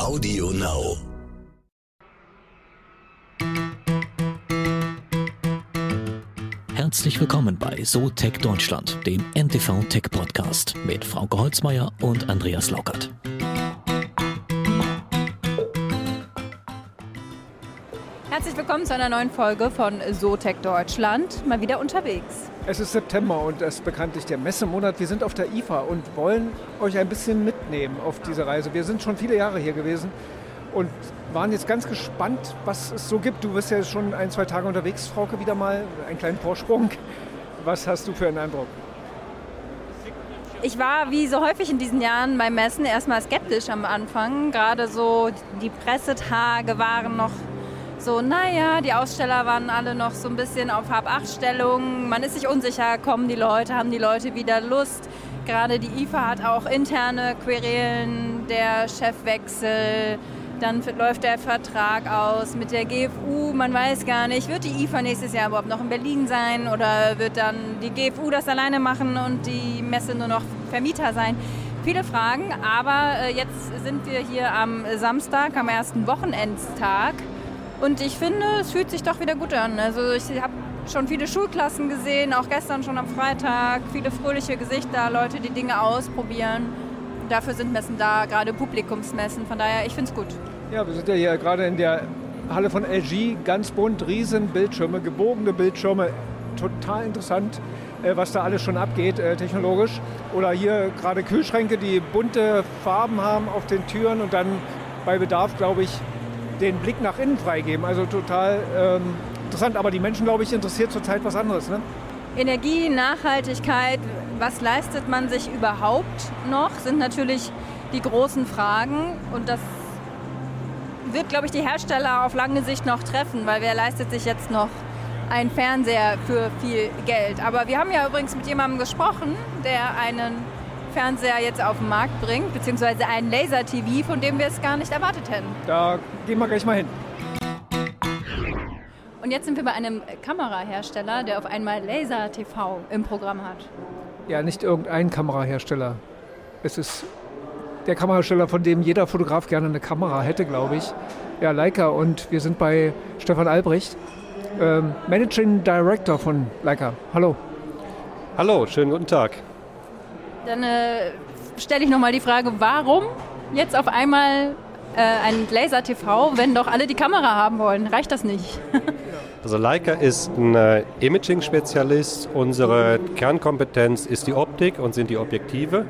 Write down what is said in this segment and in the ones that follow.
Audio Now. Herzlich willkommen bei So Tech Deutschland, dem NTV Tech Podcast mit Frauke Holzmeier und Andreas Laukert. Willkommen zu einer neuen Folge von So Tech Deutschland, mal wieder unterwegs. Es ist September und es ist bekanntlich der Messemonat. Wir sind auf der IFA und wollen euch ein bisschen mitnehmen auf diese Reise. Wir sind schon viele Jahre hier gewesen und waren jetzt ganz gespannt, was es so gibt. Du bist ja schon ein, zwei Tage unterwegs, Frauke, wieder mal. Einen kleinen Vorsprung. Was hast du für einen Eindruck? Ich war wie so häufig in diesen Jahren beim Messen erstmal skeptisch am Anfang. Gerade so die Pressetage waren noch so, naja, die Aussteller waren alle noch so ein bisschen auf Hab-Acht-Stellung. Man ist sich unsicher, kommen die Leute, haben die Leute wieder Lust. Gerade die IFA hat auch interne Querelen, der Chefwechsel, dann läuft der Vertrag aus mit der GFU. Man weiß gar nicht, wird die IFA nächstes Jahr überhaupt noch in Berlin sein oder wird dann die GFU das alleine machen und die Messe nur noch Vermieter sein? Viele Fragen, aber äh, jetzt sind wir hier am Samstag, am ersten Wochenendstag. Und ich finde, es fühlt sich doch wieder gut an. Also ich habe schon viele Schulklassen gesehen, auch gestern schon am Freitag, viele fröhliche Gesichter, Leute, die Dinge ausprobieren. Dafür sind Messen da, gerade Publikumsmessen. Von daher, ich finde es gut. Ja, wir sind ja hier gerade in der Halle von LG, ganz bunt, riesen Bildschirme, gebogene Bildschirme, total interessant, äh, was da alles schon abgeht äh, technologisch. Oder hier gerade Kühlschränke, die bunte Farben haben auf den Türen und dann bei Bedarf, glaube ich, den Blick nach innen freigeben. Also total ähm, interessant. Aber die Menschen, glaube ich, interessiert zurzeit was anderes. Ne? Energie, Nachhaltigkeit, was leistet man sich überhaupt noch, sind natürlich die großen Fragen. Und das wird, glaube ich, die Hersteller auf lange Sicht noch treffen, weil wer leistet sich jetzt noch einen Fernseher für viel Geld. Aber wir haben ja übrigens mit jemandem gesprochen, der einen Fernseher jetzt auf den Markt bringt, beziehungsweise einen Laser-TV, von dem wir es gar nicht erwartet hätten. Da gehen wir gleich mal hin. Und jetzt sind wir bei einem Kamerahersteller, der auf einmal Laser-TV im Programm hat. Ja, nicht irgendein Kamerahersteller. Es ist der Kamerahersteller, von dem jeder Fotograf gerne eine Kamera hätte, glaube ich. Ja, Leica. Und wir sind bei Stefan Albrecht, ähm, Managing Director von Leica. Hallo. Hallo, schönen guten Tag. Dann äh, stelle ich nochmal die Frage, warum jetzt auf einmal äh, ein Laser-TV, wenn doch alle die Kamera haben wollen? Reicht das nicht? also Leica ist ein äh, Imaging-Spezialist. Unsere Kernkompetenz ist die Optik und sind die Objektive.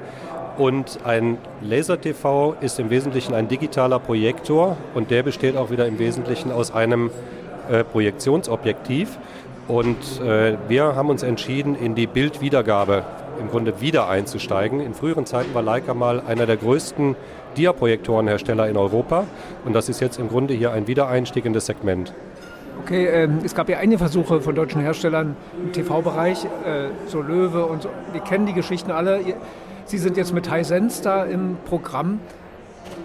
Und ein Laser-TV ist im Wesentlichen ein digitaler Projektor und der besteht auch wieder im Wesentlichen aus einem äh, Projektionsobjektiv. Und äh, wir haben uns entschieden, in die Bildwiedergabe im Grunde wieder einzusteigen. In früheren Zeiten war Leica mal einer der größten Dia-Projektorenhersteller in Europa und das ist jetzt im Grunde hier ein Wiedereinstieg in das Segment. Okay, ähm, es gab ja einige Versuche von deutschen Herstellern im TV-Bereich, äh, so Löwe und so. Wir kennen die Geschichten alle. Sie sind jetzt mit Hisense da im Programm.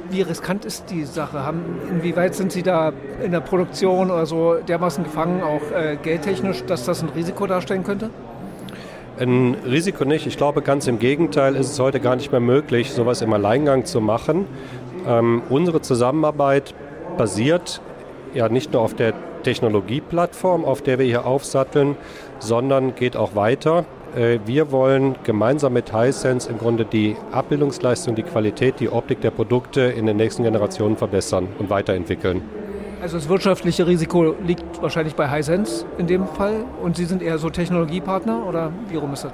Wie riskant ist die Sache? Haben, inwieweit sind Sie da in der Produktion oder so dermaßen gefangen, auch äh, geldtechnisch, dass das ein Risiko darstellen könnte? Ein Risiko nicht. Ich glaube, ganz im Gegenteil ist es heute gar nicht mehr möglich, sowas im Alleingang zu machen. Ähm, unsere Zusammenarbeit basiert ja nicht nur auf der Technologieplattform, auf der wir hier aufsatteln, sondern geht auch weiter. Äh, wir wollen gemeinsam mit Hisense im Grunde die Abbildungsleistung, die Qualität, die Optik der Produkte in den nächsten Generationen verbessern und weiterentwickeln. Also das wirtschaftliche Risiko liegt wahrscheinlich bei Hisense in dem Fall und Sie sind eher so Technologiepartner oder wie rum ist das?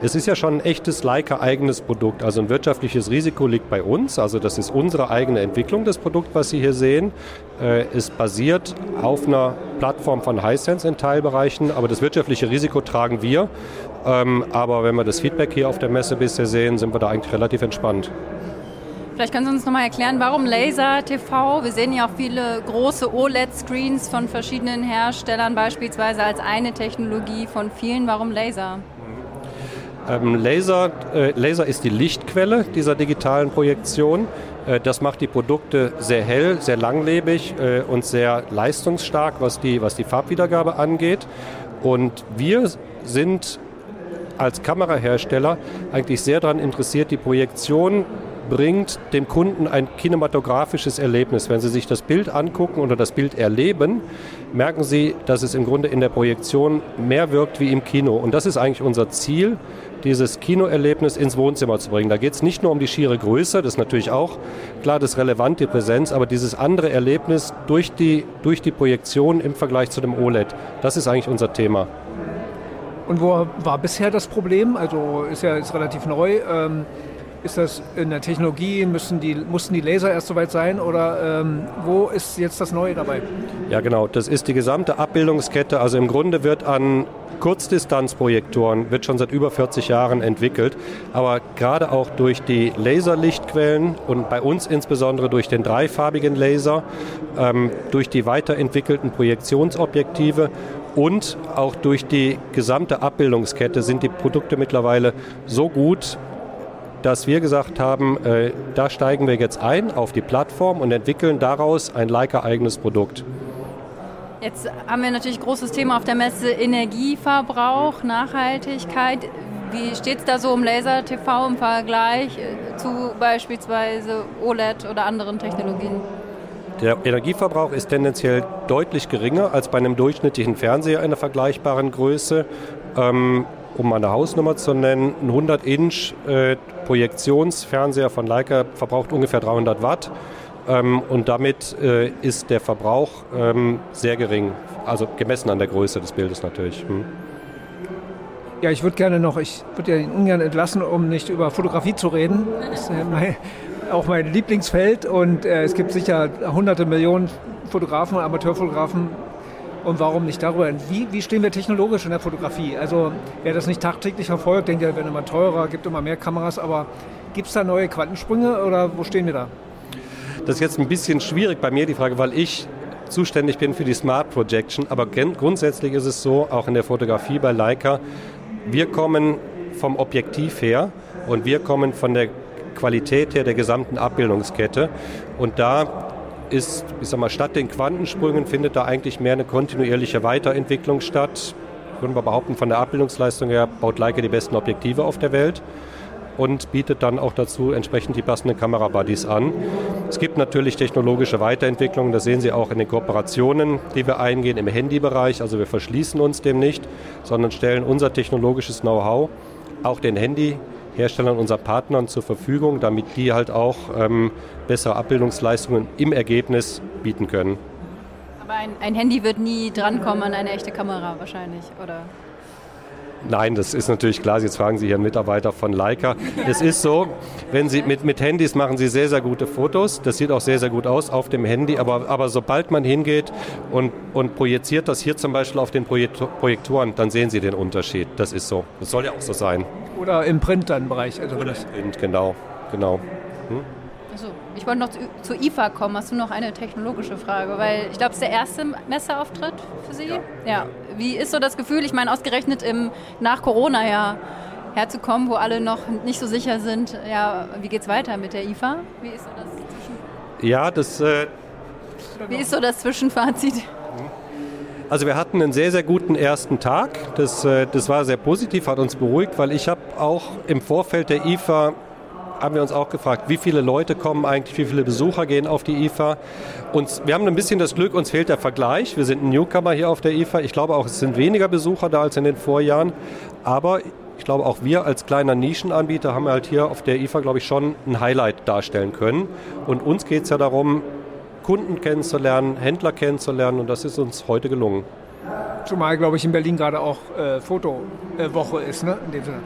Es ist ja schon ein echtes Leica-eigenes Produkt. Also ein wirtschaftliches Risiko liegt bei uns. Also das ist unsere eigene Entwicklung, das Produkt, was Sie hier sehen. Äh, es basiert auf einer Plattform von Hisense in Teilbereichen, aber das wirtschaftliche Risiko tragen wir. Ähm, aber wenn wir das Feedback hier auf der Messe bisher sehen, sind wir da eigentlich relativ entspannt. Vielleicht können Sie uns nochmal erklären, warum Laser TV? Wir sehen ja auch viele große OLED-Screens von verschiedenen Herstellern beispielsweise als eine Technologie von vielen. Warum Laser? Ähm, Laser, äh, Laser ist die Lichtquelle dieser digitalen Projektion. Äh, das macht die Produkte sehr hell, sehr langlebig äh, und sehr leistungsstark, was die, was die Farbwiedergabe angeht. Und wir sind als Kamerahersteller eigentlich sehr daran interessiert, die Projektion bringt dem Kunden ein kinematografisches Erlebnis. Wenn Sie sich das Bild angucken oder das Bild erleben, merken Sie, dass es im Grunde in der Projektion mehr wirkt wie im Kino. Und das ist eigentlich unser Ziel, dieses Kinoerlebnis ins Wohnzimmer zu bringen. Da geht es nicht nur um die schiere Größe, das ist natürlich auch klar, das ist relevant, die Präsenz, aber dieses andere Erlebnis durch die, durch die Projektion im Vergleich zu dem OLED, das ist eigentlich unser Thema. Und wo war bisher das Problem? Also ist ja jetzt relativ neu. Ähm ist das in der Technologie? Müssen die, mussten die Laser erst soweit sein? Oder ähm, wo ist jetzt das Neue dabei? Ja, genau. Das ist die gesamte Abbildungskette. Also im Grunde wird an Kurzdistanzprojektoren wird schon seit über 40 Jahren entwickelt, aber gerade auch durch die Laserlichtquellen und bei uns insbesondere durch den dreifarbigen Laser, ähm, durch die weiterentwickelten Projektionsobjektive und auch durch die gesamte Abbildungskette sind die Produkte mittlerweile so gut, dass wir gesagt haben, äh, da steigen wir jetzt ein auf die Plattform und entwickeln daraus ein Leica-eigenes Produkt. Jetzt haben wir natürlich großes Thema auf der Messe Energieverbrauch, Nachhaltigkeit. Wie steht es da so um Laser-TV im Vergleich äh, zu beispielsweise OLED oder anderen Technologien? Der Energieverbrauch ist tendenziell deutlich geringer als bei einem durchschnittlichen Fernseher einer vergleichbaren Größe. Ähm, um eine Hausnummer zu nennen, ein 100-Inch äh, von Leica verbraucht ungefähr 300 Watt. Ähm, und damit äh, ist der Verbrauch ähm, sehr gering, also gemessen an der Größe des Bildes natürlich. Hm. Ja, ich würde gerne noch, ich würde ja ihn ungern entlassen, um nicht über Fotografie zu reden. Das ist mein, auch mein Lieblingsfeld und äh, es gibt sicher hunderte Millionen Fotografen, Amateurfotografen, und warum nicht darüber? Wie, wie stehen wir technologisch in der Fotografie? Also wer das nicht tagtäglich verfolgt, denkt ja, werden immer teurer, gibt immer mehr Kameras, aber gibt es da neue Quantensprünge oder wo stehen wir da? Das ist jetzt ein bisschen schwierig bei mir, die Frage, weil ich zuständig bin für die Smart Projection, aber grundsätzlich ist es so, auch in der Fotografie bei Leica, wir kommen vom Objektiv her und wir kommen von der Qualität her der gesamten Abbildungskette. Und da ist, ich sag mal, statt den Quantensprüngen findet da eigentlich mehr eine kontinuierliche Weiterentwicklung statt. Würden wir behaupten, von der Abbildungsleistung her baut Leica die besten Objektive auf der Welt und bietet dann auch dazu entsprechend die passenden Kamerabuddies an. Es gibt natürlich technologische Weiterentwicklungen, das sehen Sie auch in den Kooperationen, die wir eingehen im Handybereich. Also wir verschließen uns dem nicht, sondern stellen unser technologisches Know-how auch den Handy Herstellern, unseren Partnern zur Verfügung, damit die halt auch ähm, bessere Abbildungsleistungen im Ergebnis bieten können. Aber ein, ein Handy wird nie drankommen an eine echte Kamera wahrscheinlich, oder? Nein, das ist natürlich klar. Jetzt fragen Sie hier einen Mitarbeiter von Leica. Es ist so, wenn Sie mit, mit Handys machen Sie sehr, sehr gute Fotos. Das sieht auch sehr, sehr gut aus auf dem Handy. Aber, aber sobald man hingeht und, und projiziert das hier zum Beispiel auf den Projektoren, dann sehen Sie den Unterschied. Das ist so. Das soll ja auch so sein. Oder im Print dann Bereich. Also Oder im Print, genau. genau. Hm? Ich wollte noch zu, zu, IFA kommen. Hast du noch eine technologische Frage? Weil ich glaube, es ist der erste Messeauftritt für Sie. Ja. ja. Wie ist so das Gefühl? Ich meine, ausgerechnet im nach Corona-Jahr herzukommen, wo alle noch nicht so sicher sind. Ja, wie geht's weiter mit der IFA? Wie ist so das Zwischen Ja, das. Äh wie ist so das Zwischenfazit? Also wir hatten einen sehr, sehr guten ersten Tag. Das, äh, das war sehr positiv, hat uns beruhigt, weil ich habe auch im Vorfeld der IFA haben wir uns auch gefragt, wie viele Leute kommen eigentlich, wie viele Besucher gehen auf die IFA. Und wir haben ein bisschen das Glück, uns fehlt der Vergleich. Wir sind ein Newcomer hier auf der IFA. Ich glaube auch, es sind weniger Besucher da als in den Vorjahren. Aber ich glaube, auch wir als kleiner Nischenanbieter haben halt hier auf der IFA, glaube ich, schon ein Highlight darstellen können. Und uns geht es ja darum, Kunden kennenzulernen, Händler kennenzulernen und das ist uns heute gelungen. Zumal, glaube ich, in Berlin gerade auch äh, Fotowoche ist, ne? in dem Sinne.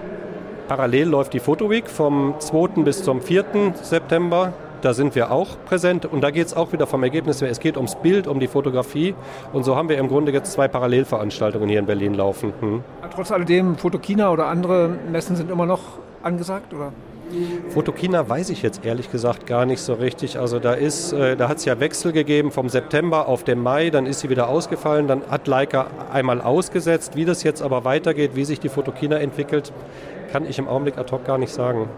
Parallel läuft die Fotoweek vom 2. bis zum 4. September. Da sind wir auch präsent und da geht es auch wieder vom Ergebnis her. Es geht ums Bild, um die Fotografie und so haben wir im Grunde jetzt zwei Parallelveranstaltungen hier in Berlin laufen. Hm. Trotz alledem, Fotokina oder andere Messen sind immer noch angesagt, oder? Fotokina weiß ich jetzt ehrlich gesagt gar nicht so richtig. Also da ist, äh, da hat es ja Wechsel gegeben vom September auf den Mai, dann ist sie wieder ausgefallen, dann hat Leica einmal ausgesetzt. Wie das jetzt aber weitergeht, wie sich die Fotokina entwickelt, kann ich im Augenblick ad hoc gar nicht sagen.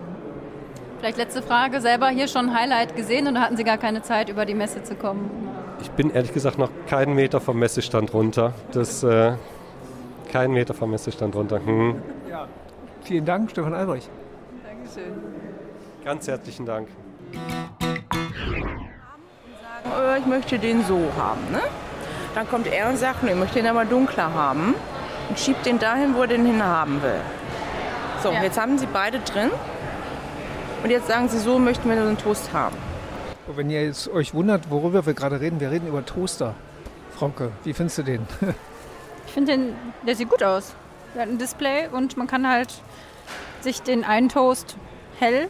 Vielleicht letzte Frage, selber hier schon ein Highlight gesehen oder hatten Sie gar keine Zeit, über die Messe zu kommen? Ich bin ehrlich gesagt noch keinen Meter vom Messestand runter. Das, äh, keinen Meter vom Messestand runter. Hm. Ja, vielen Dank, Stefan Albrecht. Dankeschön. Ganz herzlichen Dank. Äh, ich möchte den so haben. Ne? Dann kommt er und sagt, nee, ich möchte den aber dunkler haben und schiebt den dahin, wo er den hin haben will. So, Ja. jetzt haben sie beide drin und jetzt sagen sie, so möchten wir so einen Toast haben. Und wenn ihr jetzt euch wundert, worüber wir gerade reden, wir reden über Toaster. Frauke, wie findest du den? Ich finde den, der sieht gut aus. Der hat ein Display und man kann halt sich den einen Toast hell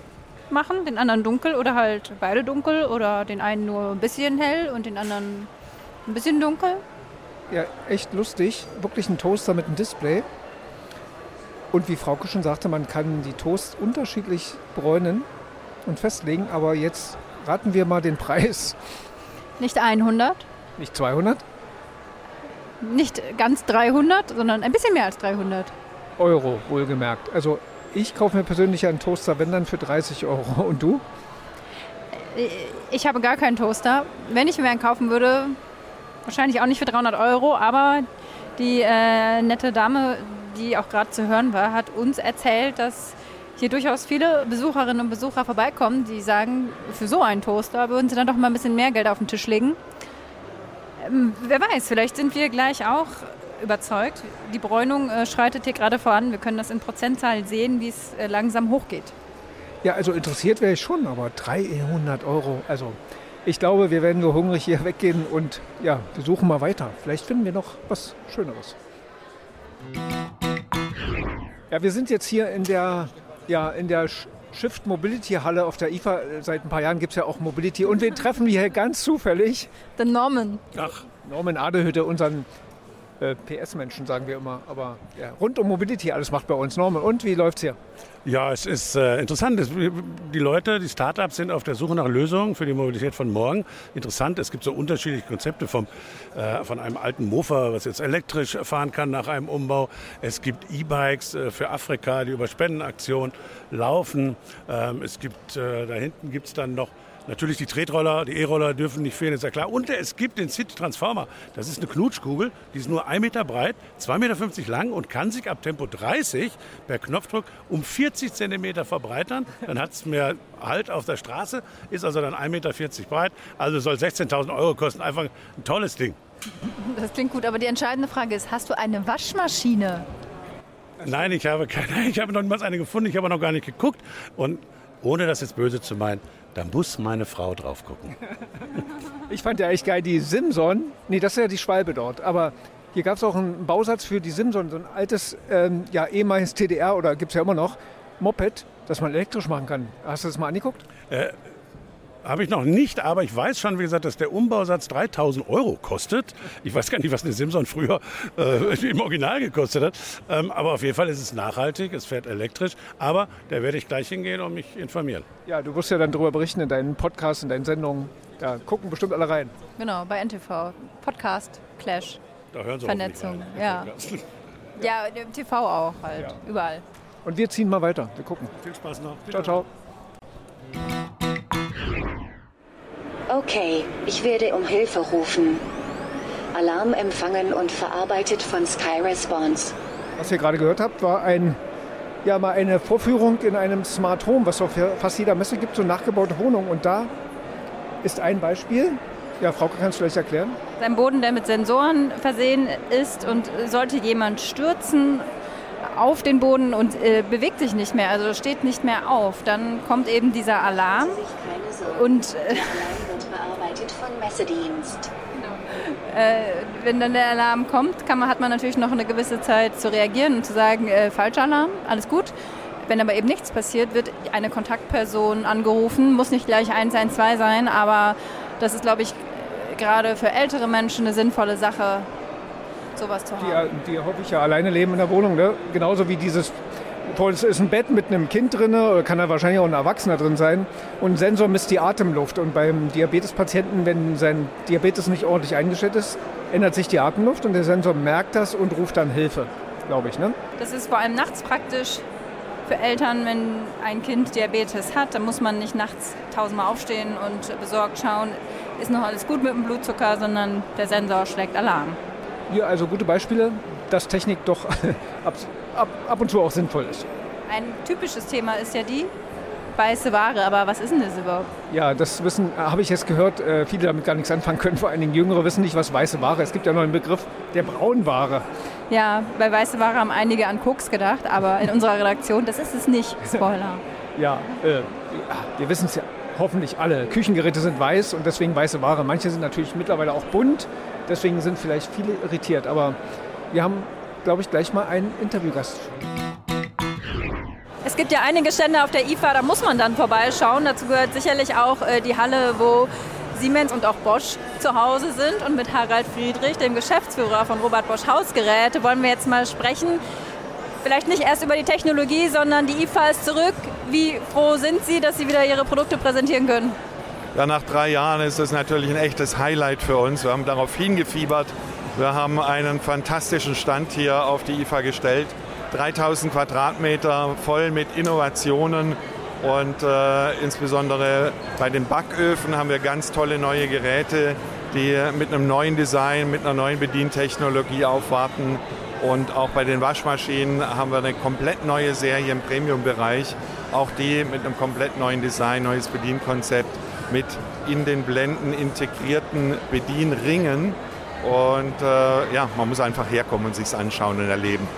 machen, den anderen dunkel oder halt beide dunkel oder den einen nur ein bisschen hell und den anderen ein bisschen dunkel. Ja, echt lustig. Wirklich ein Toaster mit einem Display. Und wie Frauke schon sagte, man kann die Toast unterschiedlich bräunen und festlegen. Aber jetzt raten wir mal den Preis. Nicht 100, Nicht 200 nicht ganz 300, sondern ein bisschen mehr als 300. Euro, wohlgemerkt. Also ich kaufe mir persönlich einen Toaster, wenn dann für 30 Euro. Und du? Ich habe gar keinen Toaster. Wenn ich mir einen kaufen würde, wahrscheinlich auch nicht für 300 Euro, aber die äh, nette Dame, die auch gerade zu hören war, hat uns erzählt, dass hier durchaus viele Besucherinnen und Besucher vorbeikommen, die sagen, für so einen Toaster würden sie dann doch mal ein bisschen mehr Geld auf den Tisch legen. Ähm, wer weiß, vielleicht sind wir gleich auch überzeugt. Die Bräunung äh, schreitet hier gerade voran. Wir können das in Prozentzahlen sehen, wie es äh, langsam hochgeht. Ja, also interessiert wäre ich schon, aber 300 Euro. Also ich glaube, wir werden nur hungrig hier weggehen und ja, wir suchen mal weiter. Vielleicht finden wir noch was Schöneres. Ja, wir sind jetzt hier in der, ja, in der Shift Mobility Halle auf der IFA. Seit ein paar Jahren gibt es ja auch Mobility. Und wen treffen wir hier ganz zufällig? Den Norman. Ach, Norman Adehütte, unseren äh, PS-Menschen, sagen wir immer. Aber ja, rund um Mobility alles macht bei uns. Norman, und wie läuft's hier? Ja, es ist äh, interessant. Es, die Leute, die Startups sind auf der Suche nach Lösungen für die Mobilität von morgen. Interessant, es gibt so unterschiedliche Konzepte vom, äh, von einem alten Mofa, was jetzt elektrisch fahren kann nach einem Umbau. Es gibt E-Bikes äh, für Afrika, die über Spendenaktionen laufen. Ähm, es gibt, äh, da hinten gibt es dann noch Natürlich die Tretroller, die E-Roller dürfen nicht fehlen, ist ja klar. Und es gibt den City Transformer. Das ist eine Knutschkugel, die ist nur 1 Meter breit, 2,50 Meter lang und kann sich ab Tempo 30 per Knopfdruck um 40 Zentimeter verbreitern. Dann hat es mehr Halt auf der Straße, ist also dann 1,40 Meter breit. Also soll 16.000 Euro kosten. Einfach ein tolles Ding. Das klingt gut, aber die entscheidende Frage ist, hast du eine Waschmaschine? Nein, ich habe keine, ich habe noch niemals eine gefunden, ich habe noch gar nicht geguckt. Und ohne das jetzt böse zu meinen, da muss meine Frau drauf gucken. Ich fand ja echt geil, die Simson. Nee, das ist ja die Schwalbe dort. Aber hier gab es auch einen Bausatz für die Simson, so ein altes, ähm, ja, ehemaliges TDR oder gibt es ja immer noch, Moped, das man elektrisch machen kann. Hast du das mal angeguckt? Habe ich noch nicht, aber ich weiß schon, wie gesagt, dass der Umbausatz 3000 Euro kostet. Ich weiß gar nicht, was eine Simson früher äh, im Original gekostet hat. Ähm, aber auf jeden Fall ist es nachhaltig, es fährt elektrisch. Aber da werde ich gleich hingehen und mich informieren. Ja, du wirst ja dann darüber berichten in deinen Podcasts, in deinen Sendungen. Da gucken bestimmt alle rein. Genau, bei NTV. Podcast, Clash. Da hören Sie Vernetzung, ja. Ja, im TV auch halt, Ja. überall. Und wir ziehen mal weiter. Wir gucken. Viel Spaß noch. Ciao, ciao. Okay, ich werde um Hilfe rufen. Alarm empfangen und verarbeitet von Sky Response. Was ihr gerade gehört habt, war ein, ja, mal eine Vorführung in einem Smart Home, was es auf fast jeder Messe gibt, so nachgebaute Wohnungen. Und da ist ein Beispiel. Ja, Frauke, kannst du vielleicht erklären? Ein Boden, der mit Sensoren versehen ist und sollte jemand stürzen auf den Boden und äh, bewegt sich nicht mehr, also steht nicht mehr auf, dann kommt eben dieser Alarm und äh, Messedienst. wenn dann der Alarm kommt, man, hat man natürlich noch eine gewisse Zeit zu reagieren und zu sagen, äh, falscher Alarm, alles gut. Wenn aber eben nichts passiert, wird eine Kontaktperson angerufen, muss nicht gleich 112 sein, aber das ist, glaube ich, gerade für ältere Menschen eine sinnvolle Sache, sowas zu haben. Die, ja- die häufig ja alleine leben in der Wohnung. Ne? Genauso wie dieses, es ist ein Bett mit einem Kind drin, oder kann da wahrscheinlich auch ein Erwachsener drin sein. Und ein Sensor misst die Atemluft. Und beim Diabetespatienten, wenn sein Diabetes nicht ordentlich eingestellt ist, ändert sich die Atemluft und der Sensor merkt das und ruft dann Hilfe, glaube ich. Ne? Das ist vor allem nachts praktisch für Eltern, wenn ein Kind Diabetes hat. Dann muss man nicht nachts tausendmal aufstehen und besorgt schauen, ist noch alles gut mit dem Blutzucker, sondern der Sensor schlägt Alarm. Hier also gute Beispiele, dass Technik doch ab, ab, ab und zu auch sinnvoll ist. Ein typisches Thema ist ja die, weiße Ware, aber was ist denn das überhaupt? Ja, das wissen, äh, habe ich jetzt gehört, äh, viele damit gar nichts anfangen können, vor allen Dingen Jüngere wissen nicht, was weiße Ware ist. Es gibt ja noch einen Begriff der Braunware. Ja, bei weiße Ware haben einige an Koks gedacht, aber in unserer Redaktion, das ist es nicht. Spoiler. ja, äh, wir wissen es ja hoffentlich alle. Küchengeräte sind weiß und deswegen weiße Ware. Manche sind natürlich mittlerweile auch bunt, deswegen sind vielleicht viele irritiert. Aber wir haben, glaube ich, gleich mal einen Interviewgast. Es gibt ja einige Stände auf der IFA, da muss man dann vorbeischauen. Dazu gehört sicherlich auch äh, die Halle, wo Siemens und auch Bosch zu Hause sind. Und mit Harald Friedrich, dem Geschäftsführer von Robert Bosch Hausgeräte, wollen wir jetzt mal sprechen. Vielleicht nicht erst über die Technologie, sondern die IFA ist zurück. Wie froh sind Sie, dass Sie wieder Ihre Produkte präsentieren können? Ja, nach drei Jahren ist das natürlich ein echtes Highlight für uns. Wir haben darauf hingefiebert. Wir haben einen fantastischen Stand hier auf die IFA gestellt. 3000 Quadratmeter voll mit Innovationen und äh, insbesondere bei den Backöfen haben wir ganz tolle neue Geräte, die mit einem neuen Design, mit einer neuen Bedientechnologie aufwarten. Und auch bei den Waschmaschinen haben wir eine komplett neue Serie im Premium-Bereich, auch die mit einem komplett neuen Design, neues Bedienkonzept, mit in den Blenden integrierten Bedienringen. Und äh, ja, man muss einfach herkommen und sich anschauen und erleben.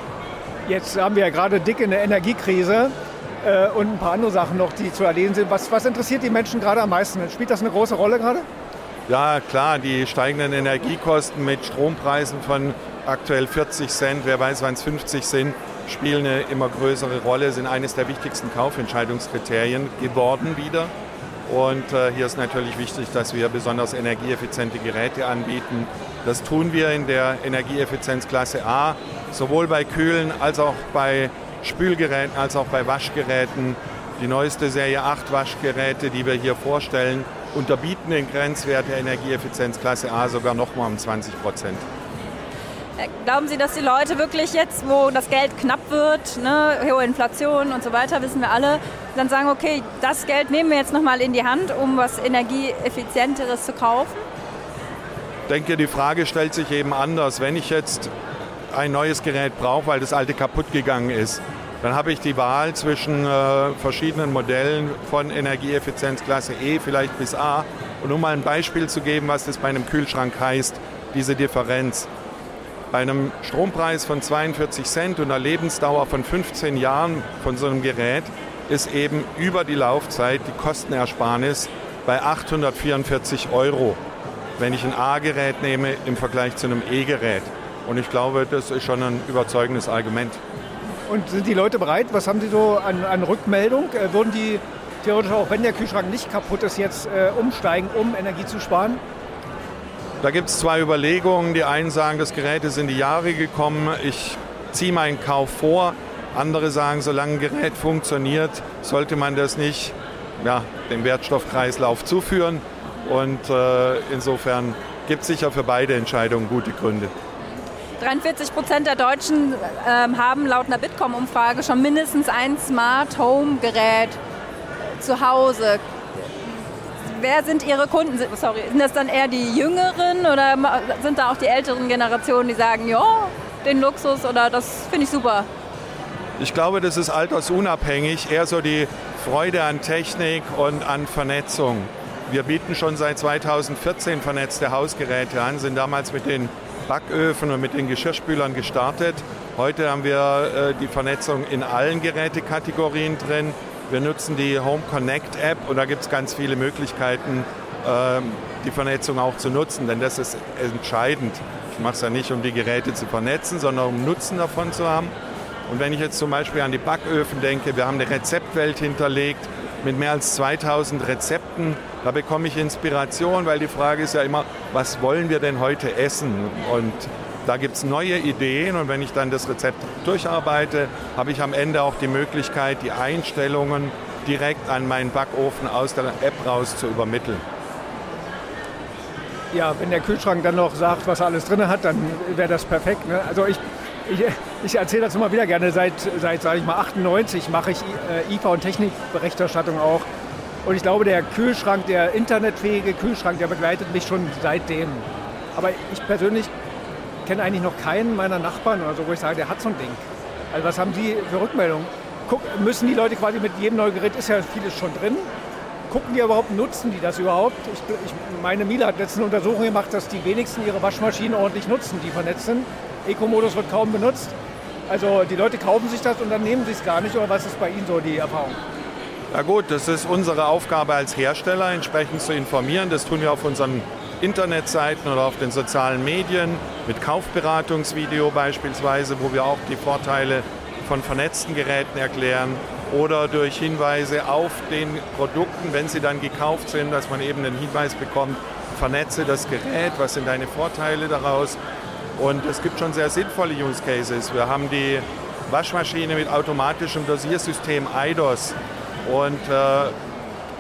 Jetzt haben wir ja gerade dick in der Energiekrise äh, und ein paar andere Sachen noch, die zu erledigen sind. Was, was interessiert die Menschen gerade am meisten? Spielt das eine große Rolle gerade? Ja, klar, die steigenden Energiekosten mit Strompreisen von aktuell 40 Cent, wer weiß, wann es 50 sind, spielen eine immer größere Rolle, sind eines der wichtigsten Kaufentscheidungskriterien geworden wieder. Und äh, hier ist natürlich wichtig, dass wir besonders energieeffiziente Geräte anbieten. Das tun wir in der Energieeffizienzklasse A, sowohl bei Kühlen als auch bei Spülgeräten als auch bei Waschgeräten. Die neueste Serie 8 Waschgeräte, die wir hier vorstellen, unterbieten den Grenzwert der Energieeffizienzklasse A sogar noch mal um 20 Prozent. Äh, glauben Sie, dass die Leute wirklich jetzt, wo das Geld knapp wird, ne, hohe Inflation und so weiter, wissen wir alle, dann sagen, okay, das Geld nehmen wir jetzt nochmal in die Hand, um was Energieeffizienteres zu kaufen? Ich denke, die Frage stellt sich eben anders. Wenn ich jetzt ein neues Gerät brauche, weil das alte kaputt gegangen ist, dann habe ich die Wahl zwischen äh, verschiedenen Modellen von Energieeffizienzklasse E vielleicht bis A. Und um mal ein Beispiel zu geben, was das bei einem Kühlschrank heißt, diese Differenz. Bei einem Strompreis von 42 Cent und einer Lebensdauer von 15 Jahren von so einem Gerät ist eben über die Laufzeit die Kostenersparnis bei 844 Euro, wenn ich ein A-Gerät nehme im Vergleich zu einem E-Gerät. Und ich glaube, das ist schon ein überzeugendes Argument. Und sind die Leute bereit? Was haben Sie so an, an Rückmeldung? Äh, würden die theoretisch auch, wenn der Kühlschrank nicht kaputt ist, jetzt äh, umsteigen, um Energie zu sparen? Da gibt es zwei Überlegungen. Die einen sagen, das Gerät ist in die Jahre gekommen, ich ziehe meinen Kauf vor. Andere sagen, solange ein Gerät funktioniert, sollte man das nicht ja, dem Wertstoffkreislauf zuführen. Und äh, insofern gibt es sicher für beide Entscheidungen gute Gründe. 43 Prozent der Deutschen ähm, haben laut einer Bitkom-Umfrage schon mindestens ein Smart Home-Gerät zu Hause. Wer sind Ihre Kunden? Sorry, sind das dann eher die Jüngeren oder sind da auch die älteren Generationen, die sagen, ja, den Luxus oder das finde ich super? Ich glaube, das ist altersunabhängig, eher so die Freude an Technik und an Vernetzung. Wir bieten schon seit 2014 vernetzte Hausgeräte an, sind damals mit den Backöfen und mit den Geschirrspülern gestartet. Heute haben wir äh, die Vernetzung in allen Gerätekategorien drin. Wir nutzen die Home Connect App und da gibt es ganz viele Möglichkeiten, äh, die Vernetzung auch zu nutzen, denn das ist entscheidend. Ich mache es ja nicht, um die Geräte zu vernetzen, sondern um Nutzen davon zu haben. Und wenn ich jetzt zum Beispiel an die Backöfen denke, wir haben eine Rezeptwelt hinterlegt mit mehr als 2000 Rezepten. Da bekomme ich Inspiration, weil die Frage ist ja immer, was wollen wir denn heute essen? Und da gibt es neue Ideen und wenn ich dann das Rezept durcharbeite, habe ich am Ende auch die Möglichkeit, die Einstellungen direkt an meinen Backofen aus der App raus zu übermitteln. Ja, wenn der Kühlschrank dann noch sagt, was er alles drin hat, dann wäre das perfekt. Ne? Also ich, ich, ich erzähle das immer wieder gerne. Seit, seit sage ich mal, 98 mache ich äh, IFA und Technikberichterstattung auch. Und ich glaube, der Kühlschrank, der internetfähige Kühlschrank, der begleitet mich schon seitdem. Aber ich persönlich kenne eigentlich noch keinen meiner Nachbarn oder so, wo ich sage, der hat so ein Ding. Also was haben Sie für Rückmeldungen? guck, müssen die Leute quasi mit jedem neuen Gerät, ist ja vieles schon drin, gucken die überhaupt, nutzen die das überhaupt? Ich, ich, meine Miele hat letztens eine Untersuchung gemacht, dass die wenigsten ihre Waschmaschinen ordentlich nutzen, die vernetzt sind. Eco-Modus wird kaum benutzt. Also die Leute kaufen sich das und dann nehmen sie es gar nicht. Oder was ist bei Ihnen so die Erfahrung? Ja gut, das ist unsere Aufgabe als Hersteller, entsprechend zu informieren. Das tun wir auf unseren Internetseiten oder auf den sozialen Medien, mit Kaufberatungsvideo beispielsweise, wo wir auch die Vorteile von vernetzten Geräten erklären oder durch Hinweise auf den Produkten, wenn sie dann gekauft sind, dass man eben einen Hinweis bekommt, vernetze das Gerät, was sind deine Vorteile daraus. Und es gibt schon sehr sinnvolle Use Cases. Wir haben die Waschmaschine mit automatischem Dosiersystem IDOS und äh,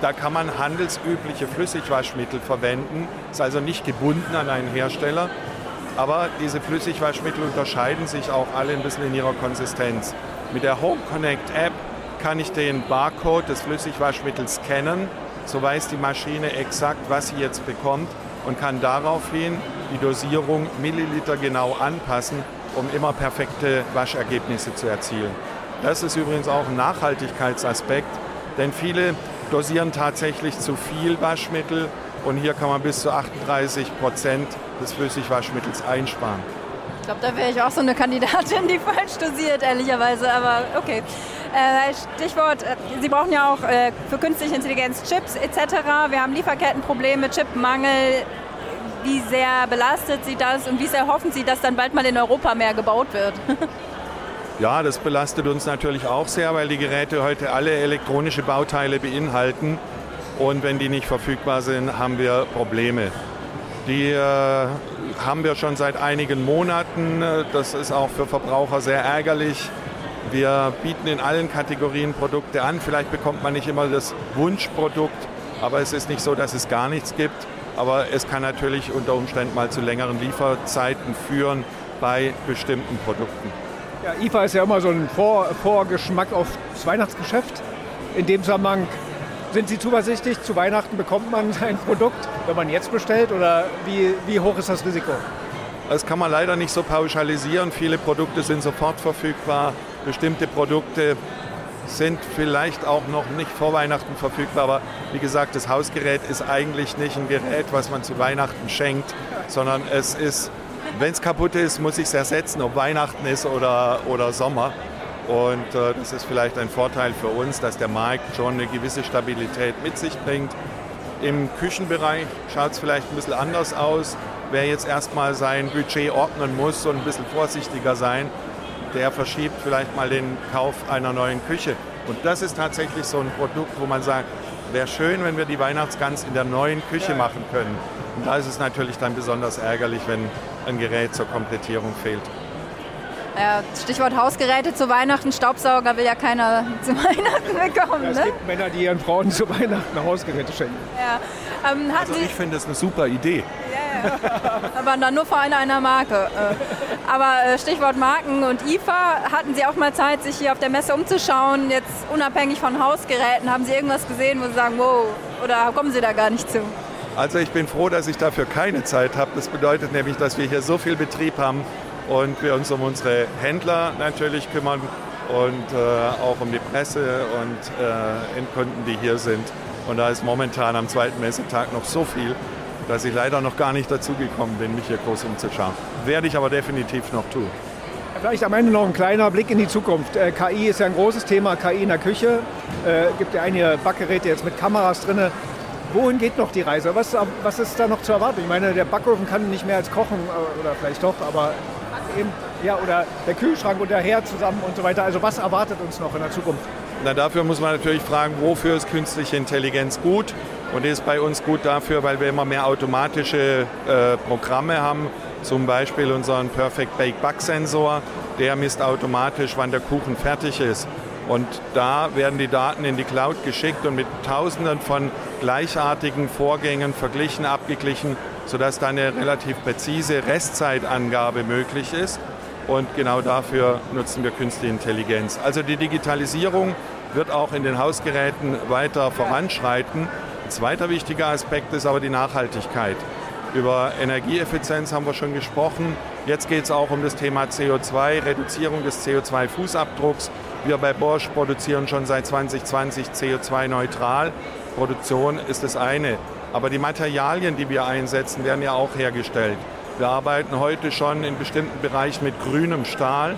da kann man handelsübliche Flüssigwaschmittel verwenden, ist also nicht gebunden an einen Hersteller. Aber diese Flüssigwaschmittel unterscheiden sich auch alle ein bisschen in ihrer Konsistenz. Mit der Home Connect App kann ich den Barcode des Flüssigwaschmittels scannen. So weiß die Maschine exakt, was sie jetzt bekommt und kann daraufhin die Dosierung Milliliter genau anpassen, um immer perfekte Waschergebnisse zu erzielen. Das ist übrigens auch ein Nachhaltigkeitsaspekt, denn viele dosieren tatsächlich zu viel Waschmittel und hier kann man bis zu 38 Prozent des Flüssigwaschmittels einsparen. Ich glaube, da wäre ich auch so eine Kandidatin, die falsch dosiert, ehrlicherweise. Aber okay. Äh, Stichwort, äh, Sie brauchen ja auch äh, für künstliche Intelligenz Chips etc. Wir haben Lieferkettenprobleme, Chipmangel. Wie sehr belastet Sie das und wie sehr hoffen Sie, dass dann bald mal in Europa mehr gebaut wird? ja, das belastet uns natürlich auch sehr, weil die Geräte heute alle elektronische Bauteile beinhalten. Und wenn die nicht verfügbar sind, haben wir Probleme. Die äh, haben wir schon seit einigen Monaten. Das ist auch für Verbraucher sehr ärgerlich. Wir bieten in allen Kategorien Produkte an. Vielleicht bekommt man nicht immer das Wunschprodukt, aber es ist nicht so, dass es gar nichts gibt. Aber es kann natürlich unter Umständen mal zu längeren Lieferzeiten führen bei bestimmten Produkten. Ja, IFA ist ja immer so ein Vor Vorgeschmack auf das Weihnachtsgeschäft. In dem Zusammenhang sind Sie zuversichtlich, zu Weihnachten bekommt man ein Produkt, wenn man jetzt bestellt oder wie, wie hoch ist das Risiko? Das kann man leider nicht so pauschalisieren. Viele Produkte sind sofort verfügbar. Bestimmte Produkte sind vielleicht auch noch nicht vor Weihnachten verfügbar. Aber wie gesagt, das Hausgerät ist eigentlich nicht ein Gerät, was man zu Weihnachten schenkt, sondern es ist, wenn es kaputt ist, muss ich es ersetzen, ob Weihnachten ist oder, oder Sommer. Und äh, das ist vielleicht ein Vorteil für uns, dass der Markt schon eine gewisse Stabilität mit sich bringt. Im Küchenbereich schaut es vielleicht ein bisschen anders aus. Wer jetzt erstmal sein Budget ordnen muss und ein bisschen vorsichtiger sein, der verschiebt vielleicht mal den Kauf einer neuen Küche. Und das ist tatsächlich so ein Produkt, wo man sagt, wäre schön, wenn wir die Weihnachtsgans in der neuen Küche machen können. Und da ist es natürlich dann besonders ärgerlich, wenn ein Gerät zur Komplettierung fehlt. Ja, Stichwort Hausgeräte zu Weihnachten, Staubsauger will ja keiner zu Weihnachten bekommen. Ja, es ne? gibt Männer, die ihren Frauen zu Weihnachten Hausgeräte schenken. Ja. Ähm, also ich finde das eine super Idee. Aber dann nur vor einer, einer Marke. Äh. Aber äh, Stichwort Marken und IFA, hatten Sie auch mal Zeit, sich hier auf der Messe umzuschauen, jetzt unabhängig von Hausgeräten? Haben Sie irgendwas gesehen, wo Sie sagen, wow, oder kommen Sie da gar nicht zu? Also ich bin froh, dass ich dafür keine Zeit habe. Das bedeutet nämlich, dass wir hier so viel Betrieb haben, und wir uns um unsere Händler natürlich kümmern und äh, auch um die Presse und äh, Endkunden, die hier sind. Und da ist momentan am zweiten Messetag noch so viel, dass ich leider noch gar nicht dazugekommen bin, mich hier groß umzuschauen. Werde ich aber definitiv noch tun. Vielleicht am Ende noch ein kleiner Blick in die Zukunft. Äh, KI ist ja ein großes Thema, KI in der Küche. Es äh, gibt ja einige Backgeräte jetzt mit Kameras drin. Wohin geht noch die Reise? Was, was ist da noch zu erwarten? Ich meine, der Backofen kann nicht mehr als kochen, äh, oder vielleicht doch, aber eben, ja, oder der Kühlschrank und der Herd zusammen und so weiter. Also was erwartet uns noch in der Zukunft? Na, dafür muss man natürlich fragen, wofür ist künstliche Intelligenz gut? Und ist bei uns gut dafür, weil wir immer mehr automatische äh, Programme haben. Zum Beispiel unseren Perfect Bake Back Sensor, der misst automatisch, wann der Kuchen fertig ist. Und da werden die Daten in die Cloud geschickt und mit Tausenden von gleichartigen Vorgängen verglichen, abgeglichen sodass da eine relativ präzise Restzeitangabe möglich ist. Und genau dafür nutzen wir künstliche Intelligenz. Also die Digitalisierung wird auch in den Hausgeräten weiter voranschreiten. Ein zweiter wichtiger Aspekt ist aber die Nachhaltigkeit. Über Energieeffizienz haben wir schon gesprochen. Jetzt geht es auch um das Thema CO2, Reduzierung des CO2-Fußabdrucks. Wir bei Bosch produzieren schon seit 2020 CO2-neutral. Produktion ist das eine. Aber die Materialien, die wir einsetzen, werden ja auch hergestellt. Wir arbeiten heute schon in bestimmten Bereichen mit grünem Stahl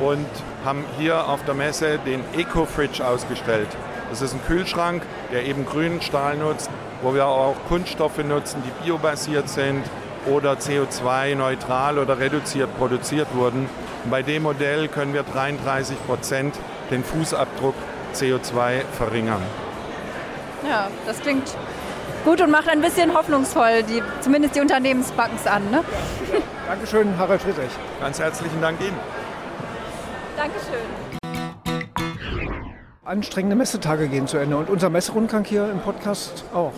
und haben hier auf der Messe den Eco-Fridge ausgestellt. Das ist ein Kühlschrank, der eben grünen Stahl nutzt, wo wir auch Kunststoffe nutzen, die biobasiert sind oder CO2-neutral oder reduziert produziert wurden. Und bei dem Modell können wir 33 Prozent den Fußabdruck CO2 verringern. Ja, das klingt gut und macht ein bisschen hoffnungsvoll, die, zumindest die Unternehmensbackens an. Ne? Ja, Dankeschön, Harald Friedrich. Ganz herzlichen Dank Ihnen. Dankeschön. Anstrengende Messetage gehen zu Ende und unser Messerundgang hier im Podcast auch.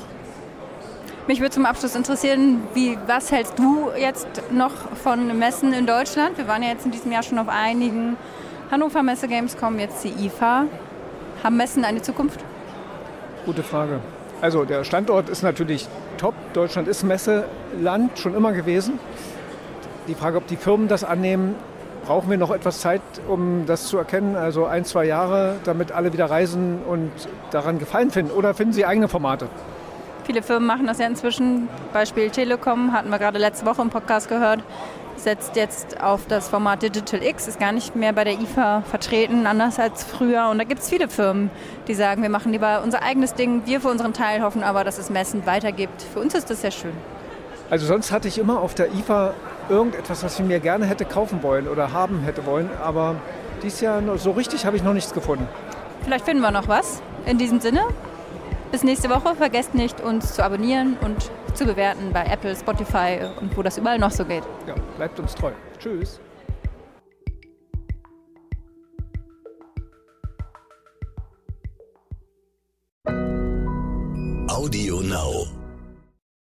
Mich würde zum Abschluss interessieren, wie, was hältst du jetzt noch von Messen in Deutschland? Wir waren ja jetzt in diesem Jahr schon auf einigen. Hannover Messe Gamescom, jetzt die IFA. Haben Messen eine Zukunft? Gute Frage. Also der Standort ist natürlich top. Deutschland ist Messeland schon immer gewesen. Die Frage, ob die Firmen das annehmen, brauchen wir noch etwas Zeit, um das zu erkennen. Also ein, zwei Jahre, damit alle wieder reisen und daran Gefallen finden. Oder finden Sie eigene Formate? Viele Firmen machen das ja inzwischen. Beispiel Telekom hatten wir gerade letzte Woche im Podcast gehört setzt jetzt auf das Format Digital X, ist gar nicht mehr bei der IFA vertreten, anders als früher. Und da gibt es viele Firmen, die sagen, wir machen lieber unser eigenes Ding, wir für unseren Teil hoffen aber, dass es Messen weitergibt. Für uns ist das sehr schön. Also sonst hatte ich immer auf der IFA irgendetwas, was ich mir gerne hätte kaufen wollen oder haben hätte wollen, aber dieses Jahr so richtig habe ich noch nichts gefunden. Vielleicht finden wir noch was. In diesem Sinne, bis nächste Woche. Vergesst nicht, uns zu abonnieren und zu bewerten bei Apple, Spotify und wo das überall noch so geht. Ja, bleibt uns treu. Tschüss. Audio Now.